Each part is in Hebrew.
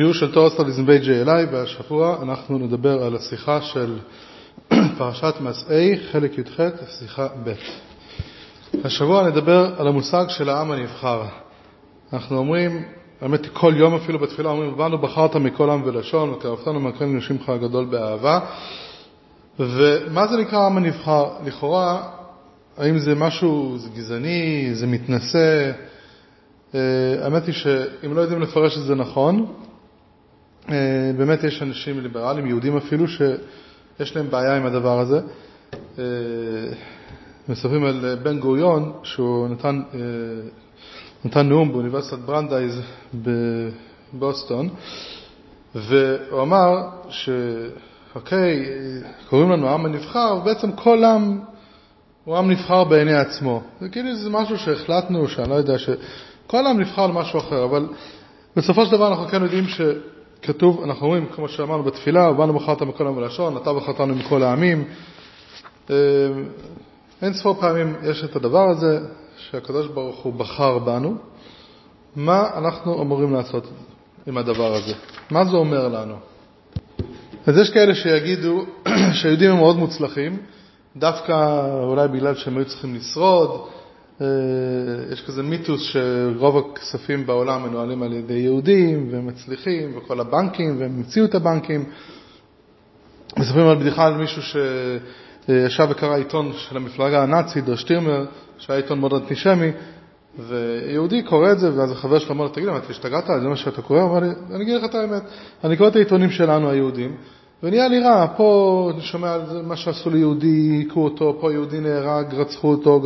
שיעור של תור סטודיזם בית JLI והשבוע אנחנו נדבר על השיחה של פרשת מסעי, חלק י"ח, שיחה ב'. השבוע נדבר על המושג של העם הנבחר. אנחנו אומרים, האמת היא כל יום אפילו בתפילה אומרים, ובאנו בחרת מכל עם ולשון וקרבתנו מהקרן לשמך הגדול באהבה. ומה זה נקרא העם הנבחר? לכאורה, האם זה משהו, זה גזעני, זה מתנשא? אה, האמת היא שאם לא יודעים לפרש את זה נכון, באמת יש אנשים ליברליים, יהודים אפילו, שיש להם בעיה עם הדבר הזה. אה, מספרים על בן גוריון, שהוא נתן, נתן נאום באוניברסיטת ברנדייז בבוסטון, והוא אמר שאוקיי, קוראים לנו העם הנבחר, ובעצם כל עם הוא עם נבחר בעיני עצמו. זה כאילו זה משהו שהחלטנו, שאני לא יודע, ש... כל העם נבחר למשהו אחר, אבל בסופו של דבר אנחנו כן יודעים שכתוב, אנחנו אומרים, כמו שאמרנו בתפילה, ובאנו בחרת מכל העם ולשון, אתה בחרתנו מכל העמים. אה, אין ספור פעמים יש את הדבר הזה, שהקדוש ברוך הוא בחר בנו. מה אנחנו אמורים לעשות עם הדבר הזה? מה זה אומר לנו? אז יש כאלה שיגידו שהיהודים הם מאוד מוצלחים, דווקא אולי בגלל שהם היו צריכים לשרוד, יש כזה מיתוס שרוב הכספים בעולם מנוהלים על ידי יהודים והם מצליחים וכל הבנקים והם המציאו את הבנקים. מספרים על בדיחה על מישהו שישב וקרא עיתון של המפלגה הנאצית, דר שטירמר, שהיה עיתון מאוד אנטישמי, ויהודי קורא את זה, ואז החבר שלו אמר לו, תגיד, אתה השתגעת? זה מה שאתה קורא? הוא אמר לי, אני אגיד לך את האמת, אני קורא את העיתונים שלנו, היהודים, ונהיה רע, פה אני שומע על מה שעשו ליהודי, הכו אותו, פה יהודי נהרג, רצחו אותו,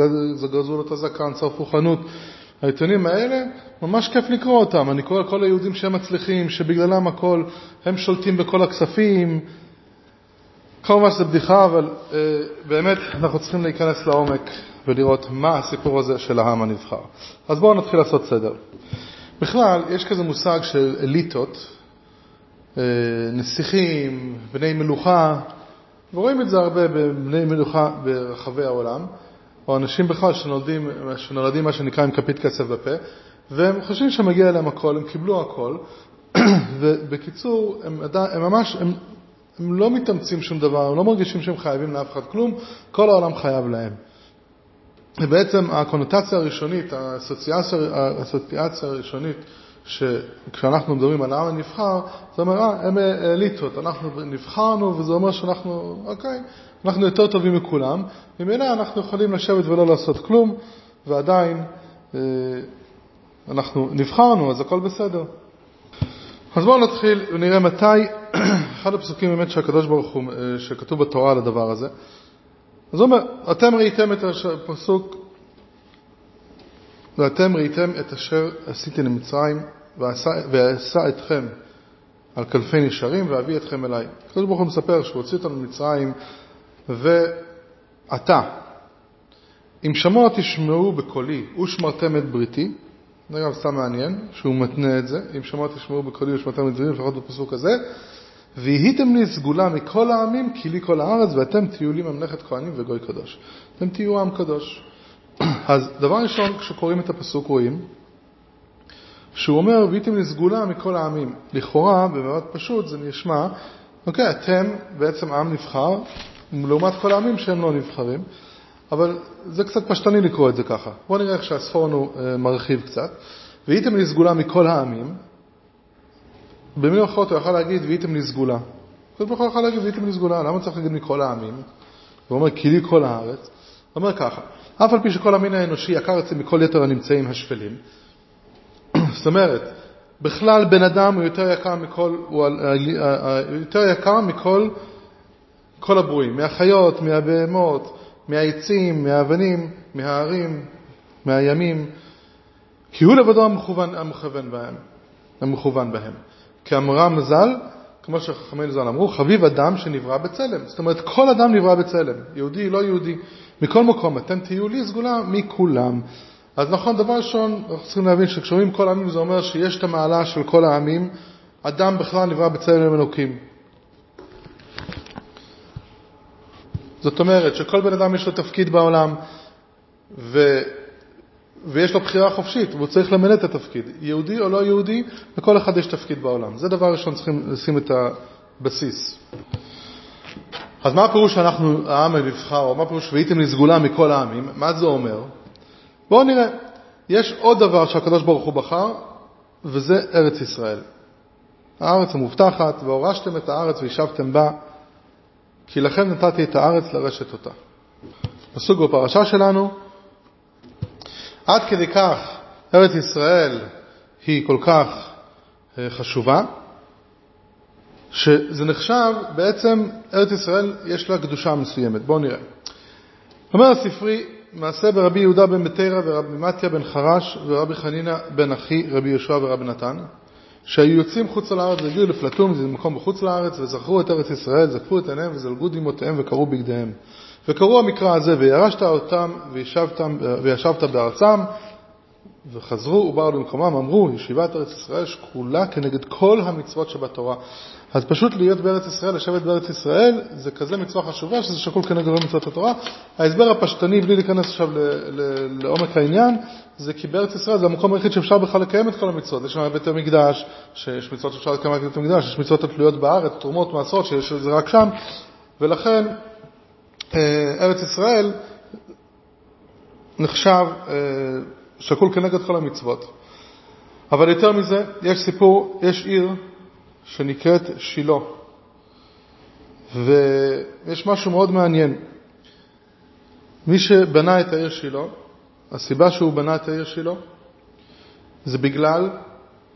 גזרו לו את הזקן, שרפו חנות. העיתונים האלה, ממש כיף לקרוא אותם. אני קורא כל היהודים שהם מצליחים, שבגללם הכל, הם שולטים בכל הכספים. כמובן שזו בדיחה, אבל אה, באמת אנחנו צריכים להיכנס לעומק ולראות מה הסיפור הזה של העם הנבחר. אז בואו נתחיל לעשות סדר. בכלל, יש כזה מושג של אליטות, נסיכים, בני מלוכה, ורואים את זה הרבה בבני מלוכה ברחבי העולם, או אנשים בכלל שנולדים, שנולדים מה שנקרא עם כפית כסף בפה, והם חושבים שמגיע להם הכל, הם קיבלו הכל, ובקיצור, הם, הם ממש, הם, הם לא מתאמצים שום דבר, הם לא מרגישים שהם חייבים לאף אחד כלום, כל העולם חייב להם. ובעצם הקונוטציה הראשונית, האסוציאציה הראשונית שכשאנחנו מדברים על העם הנבחר, זה אומר, אה, הם אליטות, אנחנו נבחרנו, וזה אומר שאנחנו, אוקיי, אנחנו יותר טובים מכולם, ממילא אנחנו יכולים לשבת ולא לעשות כלום, ועדיין אה, אנחנו נבחרנו, אז הכל בסדר. אז בואו נתחיל ונראה מתי, אחד הפסוקים באמת שהקדוש ברוך הוא, אה, שכתוב בתורה על הדבר הזה. אז הוא אומר, אתם ראיתם את הפסוק ואתם ראיתם את אשר עשיתי למצרים, ואשא אתכם על כלפי נשרים, ואביא אתכם אליי. הקדוש ברוך הוא מספר שהוא הוציא אותנו ממצרים, ועתה, אם שמוע תשמעו בקולי ושמרתם את בריתי, זה אגב סתם מעניין, שהוא מתנה את זה, אם שמוע תשמעו בקולי ושמרתם את בריתי, לפחות בפסוק הזה, ויהיתם לי סגולה מכל העמים, כי לי כל הארץ, ואתם תהיו לי ממלכת כהנים וגוי קדוש. אתם תהיו עם קדוש. אז דבר ראשון, כשקוראים את הפסוק רואים שהוא אומר, והייתם לסגולה מכל העמים. לכאורה, במאוד פשוט, זה נשמע, אוקיי, אתם בעצם עם נבחר, לעומת כל העמים שהם לא נבחרים, אבל זה קצת פשטני לקרוא את זה ככה. בואו נראה איך שהספורנו אה, מרחיב קצת. והייתם לסגולה מכל העמים, במילים אחרות הוא יכול להגיד, והייתם לסגולה. הוא יכול להגיד, והייתם לסגולה, למה צריך להגיד מכל העמים? הוא אומר, כי לי כל הארץ. הוא אומר ככה, אף על פי שכל המין האנושי יקר אצלי מכל יתר הנמצאים השפלים. זאת אומרת, בכלל בן אדם הוא יותר יקר מכל, הוא יותר יקר מכל כל הברואים, מהחיות, מהבהמות, מהעצים, מהאבנים, מההרים, מהימים, כי הוא לבדו המכוון, המכוון בהם, המכוון בהם. כאמרם ז"ל, כמו שחכמינו ז"ל אמרו, חביב אדם שנברא בצלם. זאת אומרת, כל אדם נברא בצלם, יהודי, לא יהודי. מכל מקום, אתם תהיו לי סגולה מכולם. אז נכון, דבר ראשון, אנחנו צריכים להבין שכשאומרים כל העמים זה אומר שיש את המעלה של כל העמים, אדם בכלל נברא בצלם אלוקים. זאת אומרת שכל בן אדם יש לו תפקיד בעולם, ו... ויש לו בחירה חופשית, והוא צריך למלא את התפקיד. יהודי או לא יהודי, לכל אחד יש תפקיד בעולם. זה דבר ראשון, צריכים לשים את הבסיס. אז מה הפירוש שאנחנו העם הנבחר, או מה הפירוש והייתם לסגולה מכל העמים? מה זה אומר? בואו נראה. יש עוד דבר שהקדוש ברוך הוא בחר, וזה ארץ ישראל. הארץ המובטחת, והורשתם את הארץ וישבתם בה, כי לכם נתתי את הארץ לרשת אותה. פסוק בפרשה שלנו, עד כדי כך ארץ ישראל היא כל כך אה, חשובה, שזה נחשב, בעצם ארץ ישראל יש לה קדושה מסוימת. בואו נראה. אומר הספרי, מעשה ברבי יהודה בן בתרא ורבי מתיה בן חרש ורבי חנינא בן אחי רבי יהושע ורבי נתן, שהיו יוצאים חוץ לארץ והגיעו לפלטום, זה מקום בחוץ לארץ, וזכרו את ארץ ישראל, זקפו את עיניהם וזלגו דמעותיהם וקראו בגדיהם. וקראו המקרא הזה, וירשת אותם וישבתם, וישבת בארצם, וחזרו ובאו למקומם, אמרו, ישיבת ארץ ישראל שקולה כנגד כל המצוות שבתורה. אז פשוט להיות בארץ ישראל, לשבת בארץ ישראל, זה כזה מצווה חשובה שזה שקול כנגד כל מצוות התורה. ההסבר הפשטני, בלי להיכנס עכשיו לעומק העניין, זה כי בארץ ישראל זה המקום היחיד שאפשר בכלל לקיים את כל המצוות. יש שם בית המקדש, שיש מצוות שאפשר לקיים רק בבית המקדש, יש מצוות התלויות בארץ, תרומות, מעשרות, שיש זה רק שם, ולכן אה, ארץ ישראל נחשב אה, שקול כנגד כל המצוות. אבל יותר מזה, יש סיפור, יש עיר שנקראת שילה, ויש משהו מאוד מעניין. מי שבנה את העיר שילה, הסיבה שהוא בנה את העיר שילה, זה בגלל,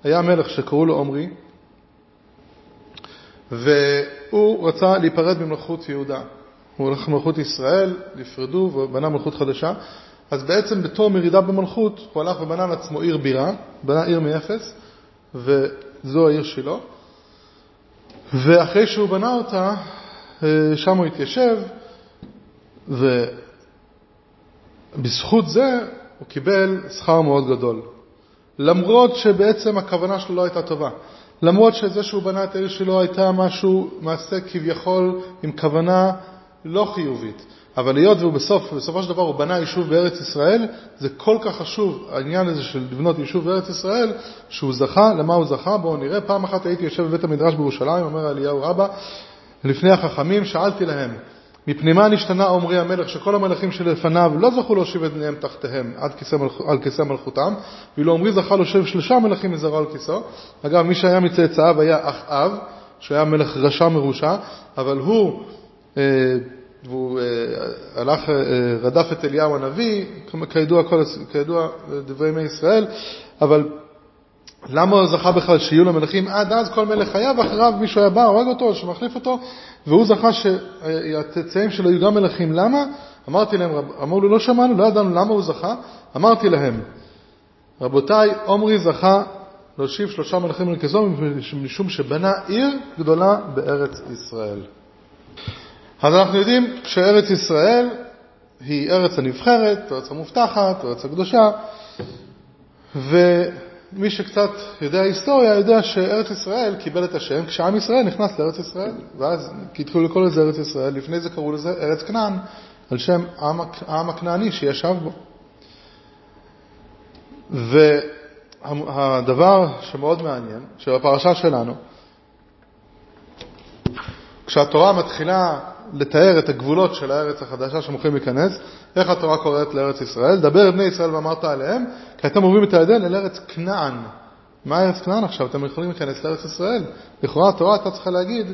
היה מלך שקראו לו עמרי, והוא רצה להיפרד ממלכות יהודה. הוא הולך למלכות ישראל, נפרדו ובנה מלכות חדשה. אז בעצם בתור מרידה במלכות, הוא הלך ובנה לעצמו עיר בירה, בנה עיר מאפס, וזו העיר שלו. ואחרי שהוא בנה אותה, אה, שם הוא התיישב, ובזכות זה הוא קיבל שכר מאוד גדול. למרות שבעצם הכוונה שלו לא הייתה טובה. למרות שזה שהוא בנה את העיר שלו הייתה משהו, מעשה כביכול עם כוונה לא חיובית. אבל היות והוא של דבר הוא בנה יישוב בארץ ישראל, זה כל כך חשוב, העניין הזה של לבנות יישוב בארץ ישראל, שהוא זכה, למה הוא זכה? בואו נראה. פעם אחת הייתי יושב בבית המדרש בירושלים, אומר אליהו רבא, לפני החכמים, שאלתי להם, מפני מה נשתנה עמרי המלך, שכל המלכים שלפניו לא זכו להושיב את בניהם תחתיהם עד כיסא מלכ... על כיסא מלכותם, ואילו עמרי זכה להושיב שלושה מלכים מזרעו על כיסאו. אגב, מי שהיה מצאצאיו היה אחאב, שהיה מלך רשע מרושע, אבל הוא אה, והוא אה, הלך, אה, רדף את אליהו הנביא, כידוע, כל, כידוע דברי ימי ישראל, אבל למה הוא זכה בכלל שיהיו לו מלכים עד אז? כל מלך היה, ואחריו מישהו היה בא, הורג אותו, שמחליף אותו, והוא זכה שהצאצאים שלו יהיו גם מלכים. למה? אמרתי להם, אמרו לי, לא שמענו, לא ידענו למה הוא זכה. אמרתי להם, רבותיי, עומרי זכה להושיב שלושה מלכים לכזו משום שבנה עיר גדולה בארץ ישראל. אז אנחנו יודעים שארץ ישראל היא ארץ הנבחרת, ארץ המובטחת, ארץ הקדושה, ומי שקצת יודע היסטוריה יודע שארץ ישראל קיבל את השם כשעם ישראל נכנס לארץ ישראל, ואז התחילו לקרוא לזה ארץ ישראל, לפני זה קראו לזה ארץ כנען, על שם העם, הכנעני שישב בו. והדבר שמאוד מעניין, שבפרשה שלנו, כשהתורה מתחילה לתאר את הגבולות של הארץ החדשה שהם הולכים להיכנס, איך התורה קוראת לארץ ישראל? דבר בני ישראל ואמרת עליהם, כי אתם עוברים את הירדן אל ארץ כנען. מה ארץ כנען עכשיו? אתם יכולים להיכנס לארץ ישראל. לכאורה התורה הייתה צריכה להגיד,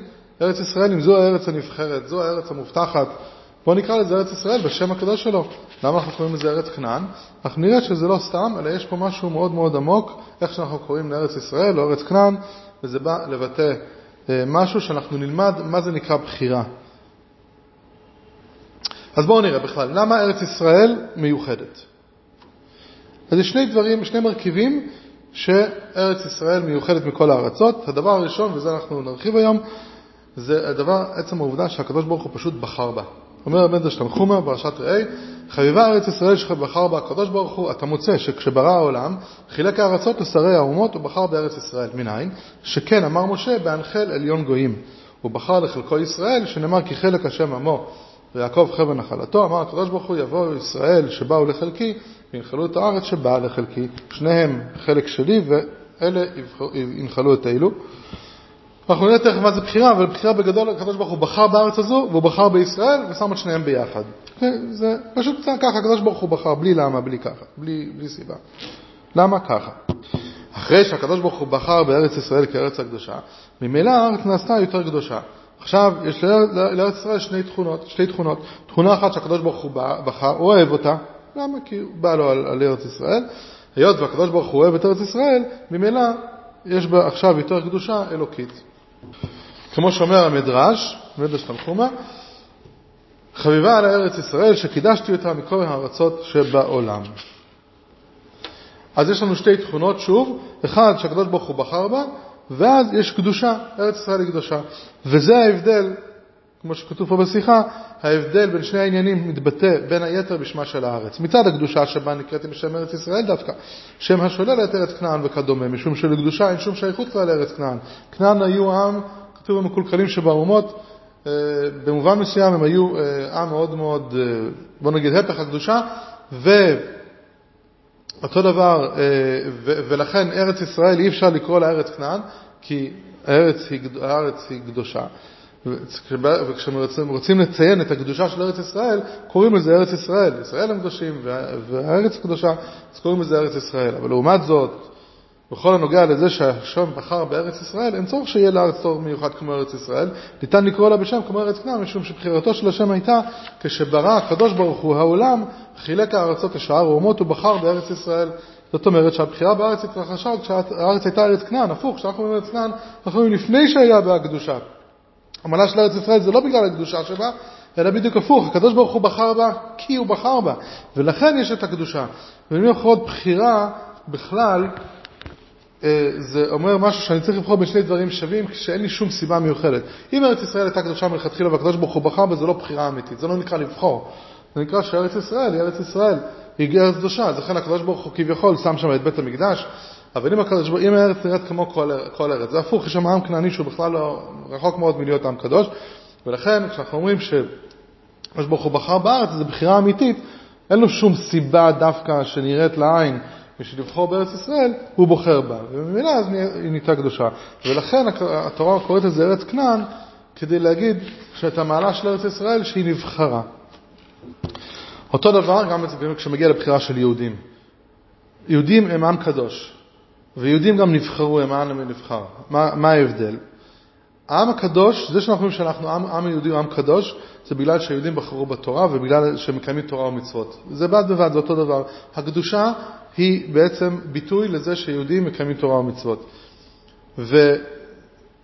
ארץ ישראל, אם זו הארץ הנבחרת, זו הארץ המובטחת, בואו נקרא לזה ארץ ישראל בשם הקדוש שלו. למה אנחנו קוראים לזה ארץ כנען? אנחנו נראה שזה לא סתם, אלא יש פה משהו מאוד מאוד עמוק, איך שאנחנו קוראים לארץ ישראל או ארץ כנען, וזה בא לבטא אה, משהו שאנחנו נלמד מה זה נקרא בחירה. אז בואו נראה בכלל, למה ארץ ישראל מיוחדת? אז יש שני דברים, שני מרכיבים שארץ ישראל מיוחדת מכל הארצות. הדבר הראשון, וזה אנחנו נרחיב היום, זה הדבר, עצם העובדה שהקדוש ברוך הוא פשוט בחר בה. אומר המדרש תנחומה בפרשת ראה, חביבה ארץ ישראל שבחר בה הקדוש ברוך הוא, אתה מוצא שכשברא העולם, חילק הארצות לשרי האומות ובחר בארץ ישראל. מניין? שכן אמר משה, בהנחל עליון גויים. הוא בחר לחלקו ישראל, שנאמר כי חלק השם עמו ויעקב חבל נחלתו, אמר הקדוש ברוך הוא יבואו ישראל שבאו לחלקי וינחלו את הארץ שבאה לחלקי. שניהם חלק שלי ואלה ינחלו את אלו. אנחנו נראה תכף מה זה בחירה, אבל בחירה בגדול הקדוש ברוך הוא בחר בארץ הזו והוא בחר בישראל ושם את שניהם ביחד. זה פשוט קצת ככה, הקדוש ברוך הוא בחר, בלי למה, בלי ככה, בלי, בלי סיבה. למה ככה? אחרי שהקדוש ברוך הוא בחר בארץ ישראל כארץ הקדושה, ממילא הארץ נעשתה יותר קדושה. עכשיו, יש לארץ ישראל שני תכונות, שתי תכונות. תכונה אחת שהקדוש ברוך הוא בחר, הוא אוהב אותה. למה? כי הוא בא לו על, על ארץ ישראל. היות והקדוש ברוך הוא אוהב את ארץ ישראל, ממילא יש בה עכשיו יותר קדושה אלוקית. כמו שאומר המדרש, מדרש תנחומה, חביבה על ארץ ישראל שקידשתי אותה מכל הארצות שבעולם. אז יש לנו שתי תכונות, שוב, אחד שהקדוש ברוך הוא בחר בה, ואז יש קדושה, ארץ ישראל היא קדושה. וזה ההבדל, כמו שכתוב פה בשיחה, ההבדל בין שני העניינים מתבטא בין היתר בשמה של הארץ. מצד הקדושה שבה נקראתי בשם ארץ ישראל דווקא, שם השולל את ארץ כנען וכדומה, משום שלקדושה אין שום שייכות כלל לארץ כנען. כנען היו עם, כתוב במקולקלים שבאומות, אה, במובן מסוים הם היו אה, עם מאוד מאוד, אה, בוא נגיד, הפך הקדושה, ואותו דבר, ולכן ארץ ישראל אי אפשר לקרוא לה ארץ כנען, כי הארץ היא, הארץ היא קדושה. וכשרוצים לציין את הקדושה של ארץ ישראל, קוראים לזה ארץ ישראל. ישראל הם קדושים והארץ קדושה, אז קוראים לזה ארץ ישראל. אבל לעומת זאת, בכל הנוגע לזה שהשם בחר בארץ ישראל, אין צורך שיהיה לארץ תור מיוחד כמו ארץ ישראל. ניתן לקרוא לה בשם כמו ארץ כנען, משום שבחירתו של השם הייתה כשברא הקדוש ברוך הוא העולם, חילק הארצות לשאר האומות ובחר בארץ ישראל. זאת אומרת שהבחירה בארץ התרחשה כשהארץ הייתה ארץ כנען, הפוך, כשאנחנו אומרים ארץ כנען, אנחנו אומרים לפני שהיה בה הקדושה. המעלה של ארץ ישראל זה לא בגלל הקדושה שבה, אלא בדיוק הפוך, הקדוש ברוך הוא בחר בה כי הוא בחר בה, ולכן יש את הקדושה. במילים אחרות, בחירה בכלל, זה אומר משהו שאני צריך לבחור בין שני דברים שווים כשאין לי שום סיבה מיוחדת. אם ארץ ישראל הייתה קדושה מלכתחילה והקדוש ברוך הוא בחר בה, זה לא בחירה אמיתית, זה לא נקרא לבחור. זה נקרא שארץ ישראל היא ארץ ישראל, היא ארץ קדושה, אז לכן הקדוש ברוך הוא כביכול שם שם את בית המקדש, אבל אם הקדוש אם הארץ נראית כמו כל, כל ארץ, זה הפוך, יש שם עם כנעני שהוא בכלל לא, רחוק מאוד מלהיות עם קדוש, ולכן כשאנחנו אומרים שהקדוש ברוך הוא בחר בארץ, זו בחירה אמיתית, אין לו שום סיבה דווקא שנראית לעין בשביל לבחור בארץ ישראל, הוא בוחר בה, וממילא אז היא נהייתה קדושה. ולכן התורה קוראת לזה ארץ כנען, כדי להגיד שאת המעלה של ארץ ישראל שהיא נבחרה. אותו דבר גם כשמגיע לבחירה של יהודים. יהודים הם עם קדוש. ויהודים גם נבחרו, הם העם נבחר. מה, מה ההבדל? העם הקדוש, זה שאנחנו אומרים שאנחנו עם, עם יהודי או עם קדוש, זה בגלל שהיהודים בחרו בתורה ובגלל שהם מקיימים תורה ומצוות. זה בד בבד, זה אותו דבר. הקדושה היא בעצם ביטוי לזה שיהודים מקיימים תורה ומצוות. ו,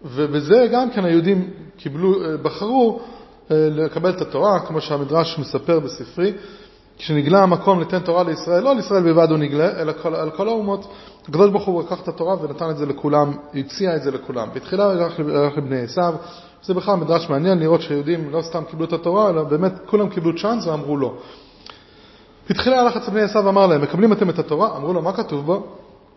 ובזה גם כן היהודים קיבלו, בחרו אה, לקבל את התורה, כמו שהמדרש מספר בספרי, כשנגלה המקום לתת תורה לישראל, לא לישראל בלבד הוא נגלה, אלא כל, על כל האומות. הקדוש ברוך הוא לקח את התורה ונתן את זה לכולם, הציע את זה לכולם. בתחילה הלך לבני עשיו, זה בכלל מדרש מעניין לראות שיהודים לא סתם קיבלו את התורה, אלא באמת כולם קיבלו צ'אנס ואמרו לא. בתחילה הלך אצל בני עשיו ואמר להם, מקבלים אתם את התורה? אמרו לו, מה כתוב בו?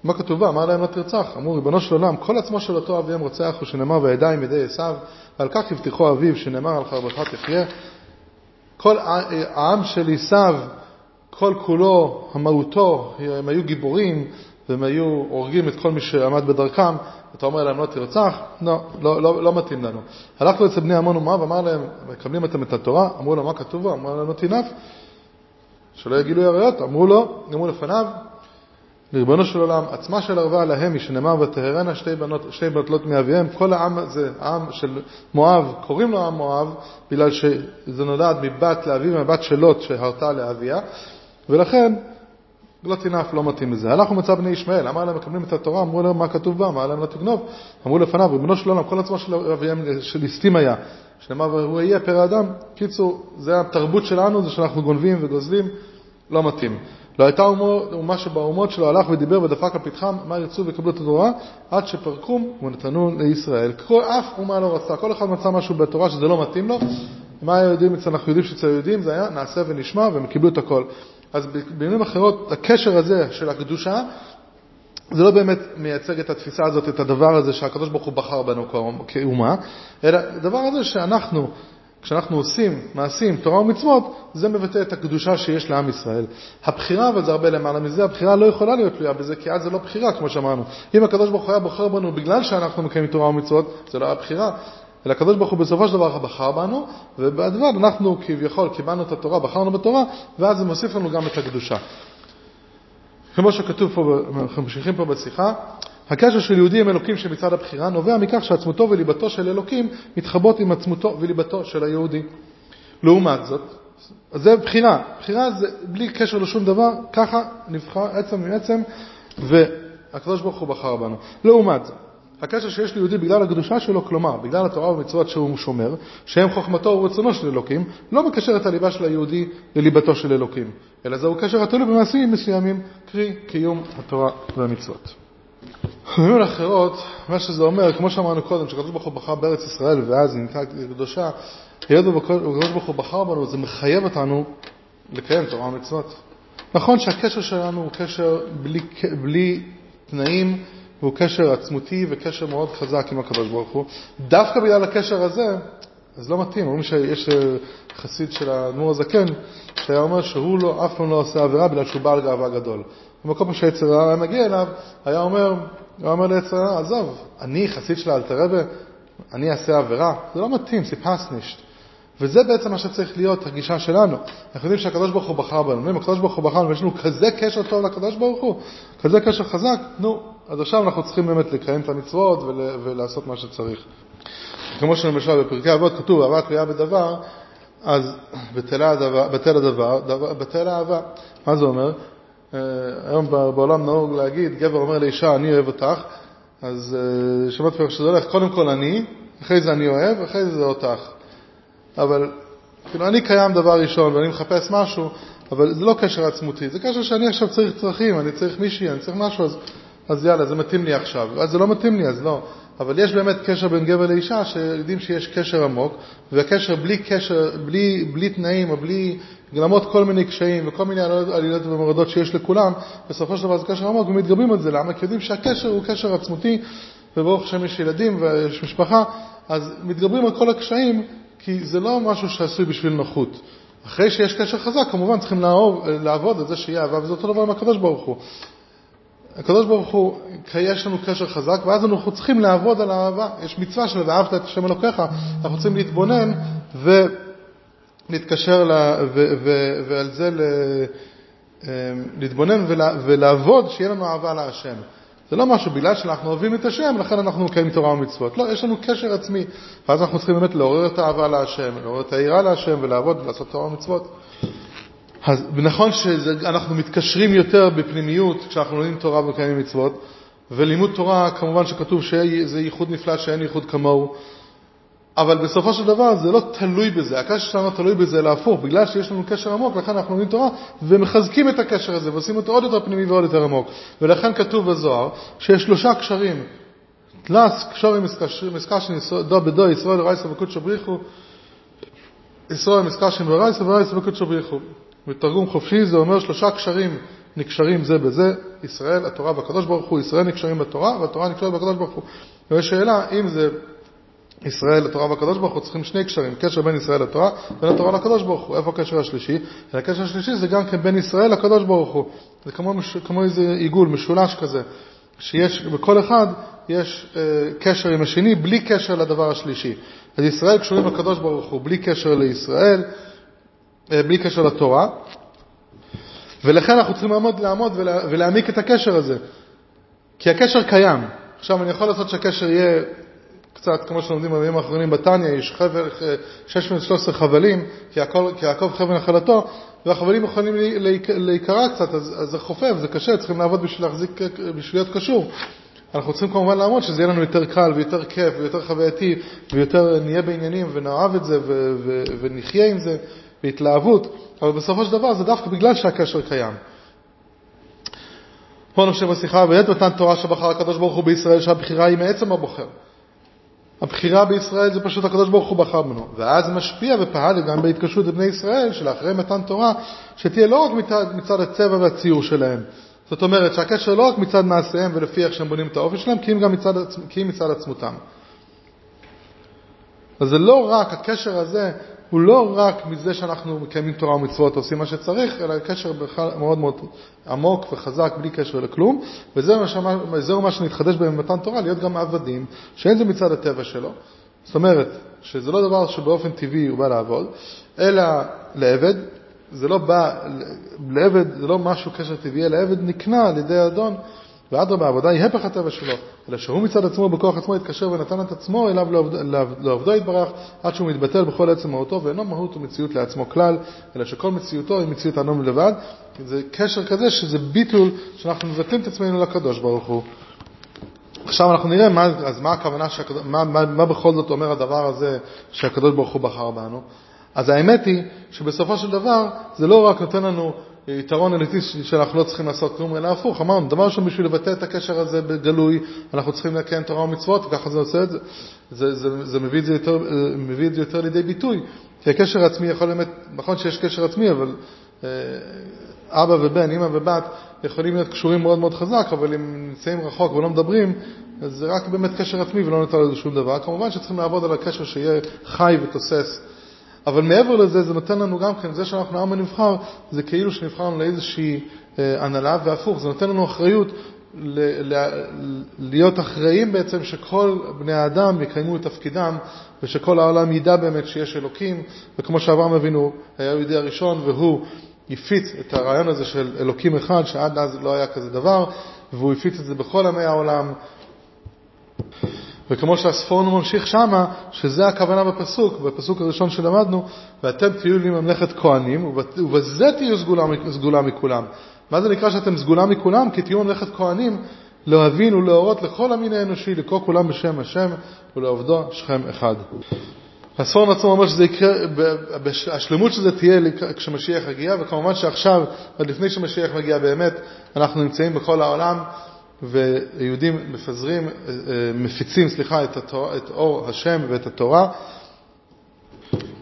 מה כתוב בה? אמר להם לא תרצח. אמרו, ריבונו של עולם, כל עצמו של אותו אביהם רוצח הוא שנאמר וידיים ידי עשיו, ועל כך יבטיחו אביו שנאמר על חרבך תחיה. כל העם של עשיו, כל כולו, המהותו, הם היו גיבורים, והם היו הורגים את כל מי שעמד בדרכם, אתה אומר להם לא תרצח? לא, לא, לא, לא מתאים לנו. הלכנו אצל בני עמון ומואב, אמר להם, מקבלים אתם את התורה? אמרו לו, מה כתוב בו? אמר להם, לא תינף. שלא יגילו יריות, אמרו לו, אמרו לפניו, לריבונו של עולם, עצמה של ערווה להם, משנאמר ותהרנה שתי בנות, שתי בנות מאביהם, כל העם הזה, העם של מואב, קוראים לו עם מואב, בגלל שזה נולד מבת לאביו, מבת של לוט שהרתה לאביה, ולכן לא תינף, לא מתאים לזה. הלכו מצא בני ישמעאל, אמר להם, מקבלים את התורה, אמרו להם, מה כתוב בה? אמר להם, לא תגנוב. אמרו לפניו, ריבונו של עולם, כל עצמו של אביהם, של ליסטים היה, שנאמר, והוא יהיה פרא אדם. קיצור, זה התרבות שלנו, זה שאנחנו גונבים וגוזלים, לא מתאים. לא הייתה אומה שבאומות שלו הלך ודיבר ודפק על פתחם מה ירצו ויקבלו את התורה עד שפרקום ונתנו לישראל. כל אף אומה לא רצתה, כל אחד מצא משהו בתורה שזה לא מתאים לו. מה היהודים אנחנו יודעים שאצל היהודים זה היה נעשה ונשמע והם קיבלו את הכל. אז במילים אחרות, הקשר הזה של הקדושה, זה לא באמת מייצג את התפיסה הזאת, את הדבר הזה שהקדוש ברוך הוא בחר בנו כאומה, אלא הדבר הזה שאנחנו כשאנחנו עושים מעשים, תורה ומצוות, זה מבטא את הקדושה שיש לעם ישראל. הבחירה, אבל זה הרבה למעלה מזה, הבחירה לא יכולה להיות תלויה בזה, כי אז זה לא בחירה, כמו שאמרנו. אם הקדוש ברוך הוא היה בוחר בנו בגלל שאנחנו מקיימים תורה ומצוות, זה לא היה בחירה. אלא הקדוש ברוך הוא בסופו של דבר בחר בנו, ובדיעבד אנחנו כביכול קיבלנו את התורה, בחרנו בתורה, ואז זה מוסיף לנו גם את הקדושה. כמו שכתוב פה, אנחנו ממשיכים פה בשיחה, הקשר של יהודי עם אלוקים שמצד הבחירה נובע מכך שעצמותו וליבתו של אלוקים מתחבות עם עצמותו וליבתו של היהודי. לעומת זאת, זה בחירה, בחירה זה בלי קשר לשום דבר, ככה נבחר עצם מעצם, והקדוש ברוך הוא בחר בנו. לעומת זאת, הקשר שיש ליהודי בגלל הקדושה שלו, כלומר, בגלל התורה והמצוות שהוא שומר, שהם חוכמתו ורצונו של אלוקים, לא מקשר את הליבה של היהודי לליבתו של אלוקים, אלא זהו קשר התלוי במעשים מסוימים, קרי קיום התורה והמצוות. במילים אחרות, מה שזה אומר, כמו שאמרנו קודם, שקדוש ברוך הוא בחר בארץ ישראל ואז נקרא קדושה, היות וקדוש ברוך הוא בחר בנו, זה מחייב אותנו לקיים תורה ומצוות. נכון שהקשר שלנו הוא קשר בלי, בלי תנאים, והוא קשר עצמותי וקשר מאוד חזק עם הקדוש ברוך הוא. דווקא בגלל הקשר הזה, אז לא מתאים. אומרים שיש אה, חסיד של האדמו"ר הזקן, שהיה אומר שהוא לא, אף פעם לא עושה עבירה בגלל שהוא בעל גאווה גדול. במקום שהיצר הרע היה מגיע אליו, היה אומר, הוא אומר ליצר הרע, עזוב, אני חסיד של האלתרבה, אני אעשה עבירה? זה לא מתאים, זה פסנישט. וזה בעצם מה שצריך להיות הגישה שלנו. אנחנו יודעים שהקדוש ברוך הוא בחר בנו. אם הקדוש ברוך הוא בחר בנו ויש לנו כזה קשר טוב לקדוש ברוך הוא, כזה קשר חזק, נו, אז עכשיו אנחנו צריכים באמת לקיים את המצוות ול, ולעשות מה שצריך. כמו שלמשל בפרקי אבות כתוב, אהבה תלויה בדבר, אז בטל הדבר, בטל האהבה. מה זה אומר? אה, היום בעולם נהוג להגיד, גבר אומר לאישה, אני אוהב אותך, אז אה, שמעתי פעם שזה הולך, קודם כל אני, אחרי זה אני אוהב, אחרי זה זה אותך. אבל כאילו אני קיים דבר ראשון ואני מחפש משהו, אבל זה לא קשר עצמותי, זה קשר שאני עכשיו צריך צרכים, אני צריך מישהי, אני צריך משהו, אז, אז יאללה, זה מתאים לי עכשיו. אז זה לא מתאים לי, אז לא. אבל יש באמת קשר בין גבר לאישה, שיודעים שיש קשר עמוק, והקשר בלי קשר, בלי, בלי תנאים או בלי, למרות כל מיני קשיים וכל מיני עלילות ומורדות שיש לכולם, בסופו של דבר זה קשר עמוק ומתגברים על זה. למה? כי יודעים שהקשר הוא קשר עצמותי, וברוך השם יש ילדים ויש משפחה, אז מתגברים על כל הקשיים, כי זה לא משהו שעשוי בשביל נוחות. אחרי שיש קשר חזק, כמובן צריכים לעבוד, על זה שיהיה אהבה, וזה אותו דבר עם הקדוש ברוך הוא. הקדוש ברוך הוא, יש לנו קשר חזק, ואז אנחנו צריכים לעבוד על האהבה. יש מצווה של ואהבת את השם אלוקיך, אנחנו צריכים להתבונן ולהתקשר, לה, ו, ו, ועל זה אמ, להתבונן ולעבוד, שיהיה לנו אהבה להשם. זה לא משהו, בגלל שאנחנו אוהבים את השם, לכן אנחנו מקיימים תורה ומצוות. לא, יש לנו קשר עצמי, ואז אנחנו צריכים באמת לעורר את האהבה להשם, לעורר את היראה להשם ולעבוד ולעשות תורה ומצוות. אז נכון שאנחנו מתקשרים יותר בפנימיות כשאנחנו לומדים תורה ומקיימים מצוות, ולימוד תורה כמובן שכתוב שזה ייחוד נפלא שאין ייחוד כמוהו, אבל בסופו של דבר זה לא תלוי בזה, הקשר שלנו תלוי בזה, אלא הפוך, בגלל שיש לנו קשר עמוק, לכן אנחנו לומדים תורה ומחזקים את הקשר הזה ועושים אותו עוד יותר פנימי ועוד יותר עמוק. ולכן כתוב בזוהר שיש שלושה קשרים, תלס, קשורים מסקשן דו בדו, ישראל רייסו וקודשו בריחו, ישראל מסקשן ורייסו ורייסו וקודשו בריחו. בתרגום חופשי זה אומר שלושה קשרים נקשרים זה בזה, ישראל, התורה והקדוש ברוך הוא, ישראל נקשרים בתורה והתורה נקשרת בקדוש ברוך הוא. ויש שאלה אם זה ישראל לתורה והקדוש ברוך הוא צריכים שני קשרים, קשר בין ישראל לתורה בין התורה לקדוש ברוך הוא. איפה הקשר השלישי? הקשר השלישי זה גם כן בין ישראל לקדוש ברוך הוא. זה כמו, כמו איזה עיגול, משולש כזה, שיש, בכל אחד יש אה, קשר עם השני בלי קשר לדבר השלישי. אז ישראל קשורים לקדוש ברוך הוא בלי קשר לישראל, בלי קשר לתורה, ולכן אנחנו צריכים לעמוד, לעמוד ולה, ולהעמיק את הקשר הזה. כי הקשר קיים. עכשיו אני יכול לעשות שהקשר יהיה קצת, כמו שלומדים בימים האחרונים בתניא, יש חבר, 613 חבלים, כי יעקב חבל נחלתו, והחבלים יכולים להיקרע קצת, אז, אז זה חופף, זה קשה, צריכים לעבוד בשביל להחזיק, בשביל להיות קשור. אנחנו צריכים כמובן לעמוד שזה יהיה לנו יותר קל ויותר כיף ויותר חווייתי ויותר נהיה בעניינים ונאהב את זה ונחיה עם זה בהתלהבות, אבל בסופו של דבר זה דווקא בגלל שהקשר קיים. פה נמשיך בשיחה, ועת מתן תורה שבחר הקדוש ברוך הוא בישראל שהבחירה היא מעצם הבוחר. הבחירה בישראל זה פשוט הקדוש ברוך הוא בחר בנו. ואז משפיע ופעל גם בהתקשרות לבני ישראל, שלאחרי מתן תורה, שתהיה לא רק מצד, מצד הצבע והציור שלהם. זאת אומרת שהקשר לא רק מצד מעשיהם ולפי איך שהם בונים את האופי שלהם, כי אם מצד, כי אם מצד עצמותם. אז זה לא רק, הקשר הזה הוא לא רק מזה שאנחנו מקיימים תורה ומצוות, עושים מה שצריך, אלא קשר בכלל מאוד מאוד עמוק וחזק, בלי קשר לכלום, וזהו מה שנתחדש במתן תורה, להיות גם עבדים, שאין זה מצד הטבע שלו. זאת אומרת, שזה לא דבר שבאופן טבעי הוא בא לעבוד, אלא לעבד, זה לא בא, לעבד זה לא משהו קשר טבעי, אלא עבד נקנה על ידי אדון, ואדרבה, העבודה היא הפך הטבע שלו, אלא שהוא מצד עצמו, בכוח עצמו, התקשר ונתן את עצמו אליו לעובדו יתברך, עד שהוא מתבטל בכל עצם מהותו, ואינו מהות ומציאות לעצמו כלל, אלא שכל מציאותו היא מציאות אנום לבד. זה קשר כזה שזה ביטול, שאנחנו מבטלים את עצמנו לקדוש ברוך הוא. עכשיו אנחנו נראה מה, אז מה הכוונה, שהקדוש, מה, מה, מה בכל זאת אומר הדבר הזה שהקדוש ברוך הוא בחר בנו. אז האמת היא שבסופו של דבר זה לא רק נותן לנו יתרון אליטיסטי שאנחנו לא צריכים לעשות כלום, אלא הפוך. אמרנו, דבר ראשון, בשביל לבטא את הקשר הזה בגלוי, אנחנו צריכים לקיים תורה ומצוות, וככה זה עושה את זה. זה, זה, זה מביא, את זה יותר, מביא את זה יותר לידי ביטוי. כי הקשר העצמי יכול באמת, נכון שיש קשר עצמי, אבל אה, אבא ובן, אמא ובת, יכולים להיות קשורים מאוד מאוד חזק, אבל אם נמצאים רחוק ולא מדברים, אז זה רק באמת קשר עצמי ולא נותר לזה שום דבר. כמובן שצריכים לעבוד על הקשר שיהיה חי ותוסס. אבל מעבר לזה, זה נותן לנו גם כן, זה שאנחנו העם הנבחר, זה כאילו שנבחרנו לאיזושהי אה, הנהלה, והפוך, זה נותן לנו אחריות ל- ל- להיות אחראים בעצם שכל בני האדם יקיימו את תפקידם ושכל העולם ידע באמת שיש אלוקים, וכמו שאברהם אבינו היה היהודי הראשון והוא הפיץ את הרעיון הזה של אלוקים אחד, שעד אז לא היה כזה דבר, והוא הפיץ את זה בכל עמי העולם. וכמו שהספורנו ממשיך שמה, שזה הכוונה בפסוק, בפסוק הראשון שלמדנו, ואתם תהיו לי ממלכת כהנים, ובזה תהיו סגולה, סגולה מכולם. מה זה נקרא שאתם סגולה מכולם? כי תהיו ממלכת כהנים, להבין ולהורות לכל המין האנושי, לקרוא כולם בשם השם ולעובדו שכם אחד. הספורנו עצמו אומר שזה יקרה, השלמות של זה תהיה כשמשיח יגיע, וכמובן שעכשיו, עוד לפני שמשיח מגיע באמת, אנחנו נמצאים בכל העולם. ויהודים מפזרים, אה, מפיצים, סליחה, את, התור, את אור השם ואת התורה.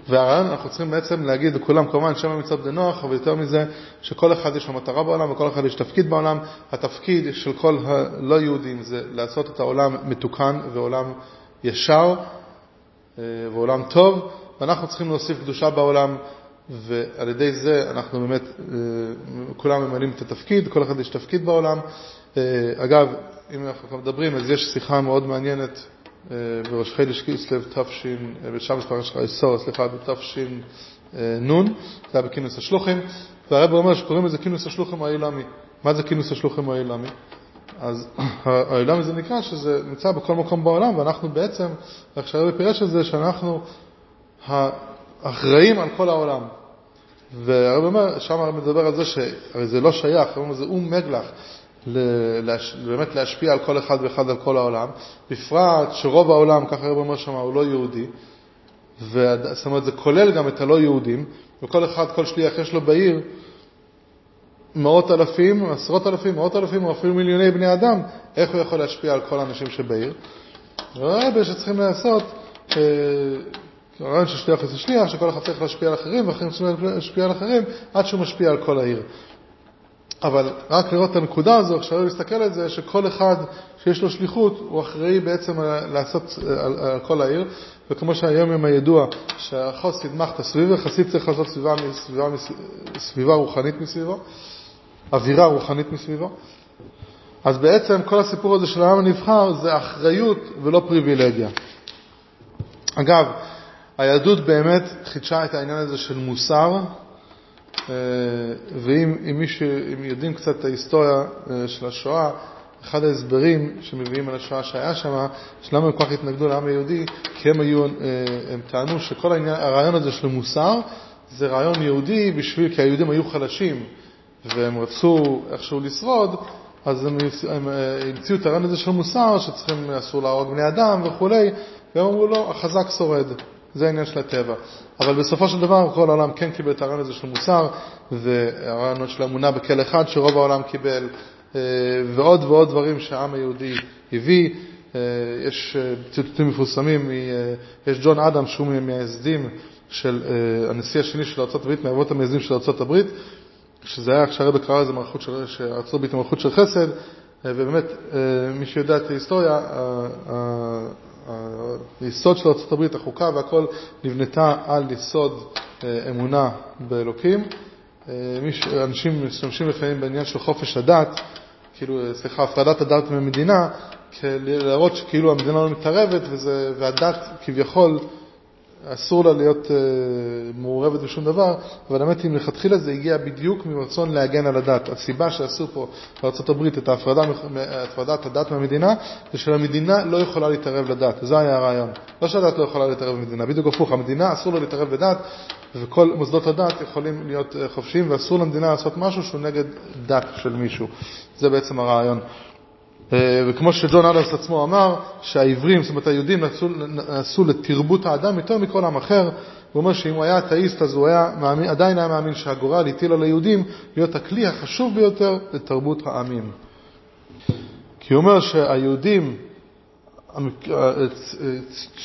והרעיון, אנחנו צריכים בעצם להגיד לכולם, כמובן, שם המצוות בנוח, אבל יותר מזה, שכל אחד יש לו מטרה בעולם וכל אחד יש תפקיד בעולם. התפקיד של כל הלא יהודים זה לעשות את העולם מתוקן ועולם ישר אה, ועולם טוב, ואנחנו צריכים להוסיף קדושה בעולם, ועל ידי זה אנחנו באמת, אה, כולם ממלאים את התפקיד, כל אחד יש תפקיד בעולם. אה, אגב, אם אנחנו מדברים, אז יש שיחה מאוד מעניינת אה, בראש חידש קיסלב תש... אה, בשבש פרש חייסור, סליחה, בתש"ן, זה היה בכינוס השלוחים, והרב אומר שקוראים לזה כינוס השלוחים העילמי. מה זה כינוס השלוחים העילמי? אז העילמי זה נקרא שזה נמצא בכל מקום בעולם, ואנחנו בעצם, איך שהרב פירש את זה, שאנחנו האחראים על כל העולם. והרב אומר, שם הרב מדבר על זה שהרי זה לא שייך, הרב אומר, זה אום מגלח. באמת להשפיע על כל אחד ואחד על כל העולם, בפרט שרוב העולם, ככה הרב אומר שם, הוא לא יהודי, זאת אומרת זה כולל גם את הלא יהודים, וכל אחד, כל שליח יש לו בעיר מאות אלפים, עשרות אלפים, מאות אלפים או אפילו מיליוני בני אדם, איך הוא יכול להשפיע על כל האנשים שבעיר? והרבה שצריכים לעשות, אה, הרעיון של שליח זה שליח, שכל אחד צריך להשפיע על אחרים, ואחרים צריכים להשפיע על אחרים, עד שהוא משפיע על כל העיר. אבל רק לראות את הנקודה הזו, כשאני מסתכל על זה, שכל אחד שיש לו שליחות, הוא אחראי בעצם לעשות על, על כל העיר, וכמו שהיום עם הידוע, שהחוס ידמח את הסביבה, חסיד צריך לעשות סביבה, סביבה, סביבה רוחנית מסביבו, אווירה רוחנית מסביבו. אז בעצם כל הסיפור הזה של העם הנבחר זה אחריות ולא פריבילגיה. אגב, היהדות באמת חידשה את העניין הזה של מוסר, ואם אם מישהו, אם יודעים קצת את ההיסטוריה אה, של השואה, אחד ההסברים שמביאים על השואה שהיה שם, שלמה הם כל כך התנגדו לעם היהודי, כי הם היו, אה, הם טענו שכל העניין, הרעיון הזה של מוסר זה רעיון יהודי בשביל, כי היהודים היו חלשים והם רצו איכשהו לשרוד, אז הם, הם המציאו את הרעיון הזה של מוסר, שצריכים, אסור להרוג בני אדם וכולי, והם אמרו לא, החזק שורד. זה העניין של הטבע. אבל בסופו של דבר כל העולם כן קיבל את הרעיון הזה של מוסר, והרעיונות של אמונה בכל אחד שרוב העולם קיבל, אה, ועוד ועוד דברים שהעם היהודי הביא. אה, יש אה, ציטוטים מפורסמים, יש ג'ון אדם שהוא מהמייסדים של הנשיא השני של ארה"ב, מאבות המייסדים של ארה"ב, שזה היה כשהרבא קרא לזה מלכות של, הברית היא מלכות של חסד, ובאמת, מי שיודע את ההיסטוריה, היסוד של ארה"ב, החוקה והכל נבנתה על יסוד אמונה באלוקים. אנשים משתמשים לפעמים בעניין של חופש הדת, כאילו, סליחה, הפרדת הדת ממדינה, להראות שכאילו המדינה לא מתערבת וזה, והדת כביכול אסור לה להיות אה, מעורבת בשום דבר, אבל האמת היא, מלכתחילה זה הגיע בדיוק מרצון להגן על הדת. הסיבה שעשו פה בארה"ב את ההפרדה, הפרדת הדת מהמדינה, זה שלמדינה לא יכולה להתערב לדת. זה היה הרעיון. לא שהדת לא יכולה להתערב במדינה, בדיוק הפוך, המדינה אסור לה להתערב לדת, וכל מוסדות הדת יכולים להיות אה, חופשיים, ואסור למדינה לעשות משהו שהוא נגד דת של מישהו. זה בעצם הרעיון. אה, וכמו שג'ון אדמס עצמו אמר, שהעברים, זאת אומרת היהודים נעשו לתרבות האדם יותר מכל עם אחר, הוא אומר שאם הוא היה אתאיסט אז הוא היה מאמין, עדיין היה מאמין שהגורל הטיל על היהודים להיות הכלי החשוב ביותר לתרבות העמים. כי הוא אומר שהיהודים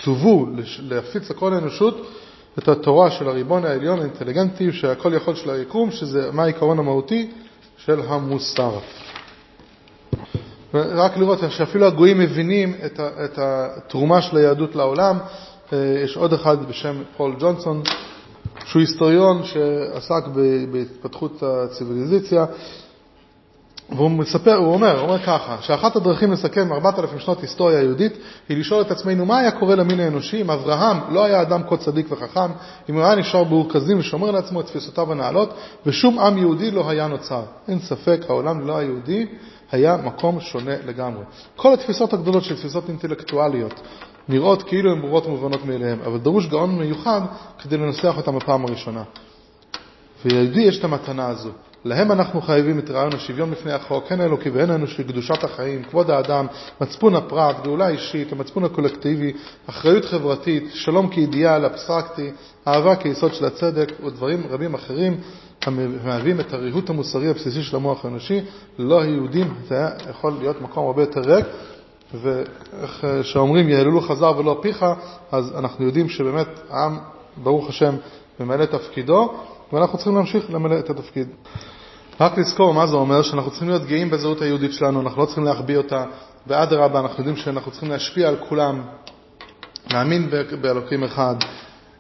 צוו להפיץ לכל האנושות את התורה של הריבון העליון האינטליגנטי, שהכל יכול של היקום, שזה מה העיקרון המהותי של המוסר. רק לראות שאפילו הגויים מבינים את, את התרומה של היהדות לעולם. אה, יש עוד אחד בשם פול ג'ונסון, שהוא היסטוריון שעסק בהתפתחות הציוויליזציה, והוא מספר, הוא אומר, הוא אומר ככה, שאחת הדרכים לסכם 4,000 שנות היסטוריה יהודית היא לשאול את עצמנו מה היה קורה למין האנושי אם אברהם לא היה אדם כה צדיק וחכם, אם הוא היה נשאר באורכזים ושומר לעצמו את תפיסותיו הנעלות, ושום עם יהודי לא היה נוצר. אין ספק, העולם ללא היהודי היה מקום שונה לגמרי. כל התפיסות הגדולות של תפיסות אינטלקטואליות נראות כאילו הן ברורות ומובנות מאליהן, אבל דרוש גאון מיוחד כדי לנסח אותן בפעם הראשונה. ויהודי יש את המתנה הזו. להם אנחנו חייבים את רעיון השוויון בפני החוק, הן האלוקי והן האנושי, קדושת החיים, כבוד האדם, מצפון הפרט, גאולה אישית, המצפון הקולקטיבי, אחריות חברתית, שלום כאידיאל אבסטרקטי, אהבה כיסוד של הצדק ודברים רבים אחרים המהווים את הריהוט המוסרי הבסיסי של המוח האנושי. ללא היהודים זה היה יכול להיות מקום הרבה יותר ריק, ואיך שאומרים יהללו חזר ולא פיך, אז אנחנו יודעים שבאמת העם, ברוך השם, ממלא תפקידו, ואנחנו צריכים להמשיך למלא את התפקיד. רק לזכור מה זה אומר, שאנחנו צריכים להיות גאים בזהות היהודית שלנו, אנחנו לא צריכים להחביא אותה, ואדרבה, אנחנו יודעים שאנחנו צריכים להשפיע על כולם, להאמין באלוקים אחד, אה,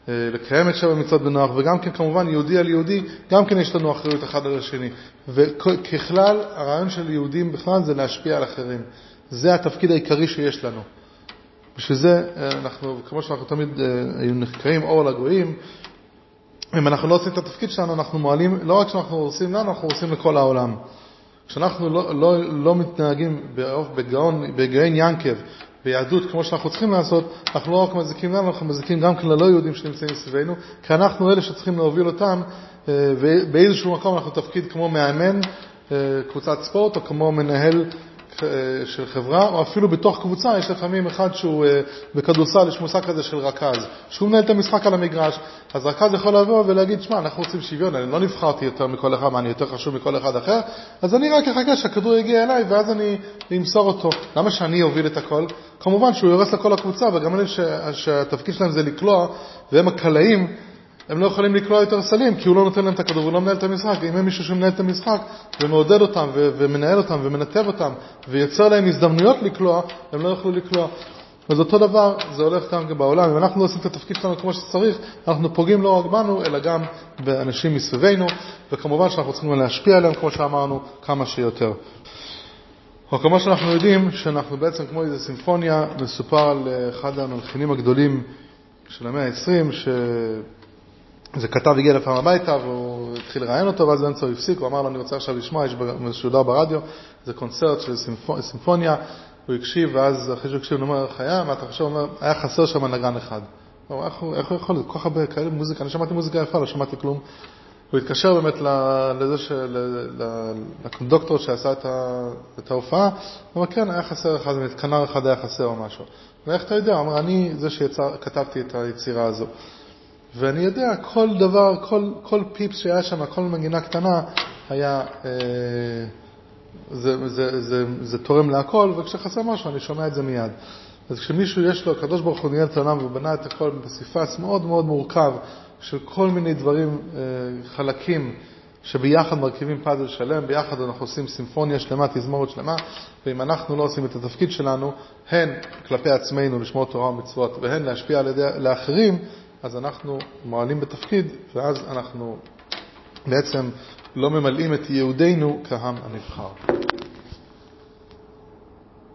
לקיים את שבע מצוות בנוח, וגם כן כמובן יהודי על יהודי, גם כן יש לנו אחריות אחד על השני. וככלל, הרעיון של יהודים בכלל זה להשפיע על אחרים. זה התפקיד העיקרי שיש לנו. בשביל זה אה, אנחנו, כמו שאנחנו תמיד אה, היו נחקרים אור לגויים, אם אנחנו לא עושים את התפקיד שלנו, אנחנו מועלים, לא רק שאנחנו עושים לנו, אנחנו עושים לכל העולם. כשאנחנו לא, לא, לא מתנהגים בגאון, בגאין ינקב, ביהדות כמו שאנחנו צריכים לעשות, אנחנו לא רק מזיקים לנו, אנחנו מזיקים גם כן ללא יהודים שנמצאים סביבנו, כי אנחנו אלה שצריכים להוביל אותם, אה, ובאיזשהו מקום אנחנו תפקיד כמו מאמן אה, קבוצת ספורט, או כמו מנהל של חברה, או אפילו בתוך קבוצה יש לפעמים אחד שהוא אה, בכדורסל, יש מושג כזה של רכז, שהוא מנהל את המשחק על המגרש, אז רכז יכול לבוא ולהגיד, שמע, אנחנו רוצים שוויון, אני לא נבחרתי יותר מכל אחד, מה, אני יותר חשוב מכל אחד אחר, אז אני רק אחכה שהכדור יגיע אליי ואז אני אמסור אותו. למה שאני אוביל את הכל? כמובן שהוא יורס לכל הקבוצה, וגם אלה שהתפקיד שלהם זה לקלוע, והם הקלעים, הם לא יכולים לקלוע יותר סלים, כי הוא לא נותן להם את הכדור, הוא לא מנהל את המשחק. אם אין מישהו שמנהל את המשחק ומעודד אותם ומנהל אותם ומנתב אותם ויוצר להם הזדמנויות לקלוע, הם לא יוכלו לקלוע. אז אותו דבר, זה הולך גם בעולם. אם אנחנו לא עושים את התפקיד שלנו כמו שצריך, אנחנו פוגעים לא רק בנו, אלא גם באנשים מסביבנו, וכמובן שאנחנו צריכים להשפיע עליהם, כמו שאמרנו, כמה שיותר. או כמו שאנחנו יודעים, שאנחנו בעצם כמו איזו סימפוניה, מסופר על אחד המלחינים הגדולים של המאה ה-20, ש... איזה כתב הגיע לפעם הביתה והוא התחיל לראיין אותו, ואז באמצע הוא הפסיק, הוא אמר לו, אני רוצה עכשיו לשמוע, יש משודר ברדיו, זה קונצרט של סימפוניה, הוא הקשיב, ואז אחרי שהוא הקשיב, הוא אומר, איך היה? מה אתה חושב? הוא אומר, היה חסר שם נגן אחד. הוא אומר, איך הוא יכול להיות? כל כך הרבה כאלה מוזיקה, אני שמעתי מוזיקה יפה, לא שמעתי כלום. הוא התקשר באמת לזה, לקונדוקטור שעשה את ההופעה, הוא אומר, כן, היה חסר אחד, כנר אחד היה חסר או משהו. ואיך אתה יודע? הוא אומר, אני זה שכתבתי את היצירה הזו. ואני יודע, כל דבר, כל, כל פיפס שהיה שם, כל מנגינה קטנה, היה... אה, זה, זה, זה, זה זה תורם להכל, וכשחסר משהו אני שומע את זה מיד. אז כשמישהו יש לו, הקדוש ברוך הוא ניהל את העולם ובנה את הכל בפסיפס מאוד מאוד מורכב של כל מיני דברים, אה, חלקים, שביחד מרכיבים פאזל שלם, ביחד אנחנו עושים סימפוניה שלמה, תזמורת שלמה, ואם אנחנו לא עושים את התפקיד שלנו, הן כלפי עצמנו לשמור תורה ומצוות, והן להשפיע על ידי, לאחרים, אז אנחנו מועלים בתפקיד, ואז אנחנו בעצם לא ממלאים את יהודינו כעם הנבחר.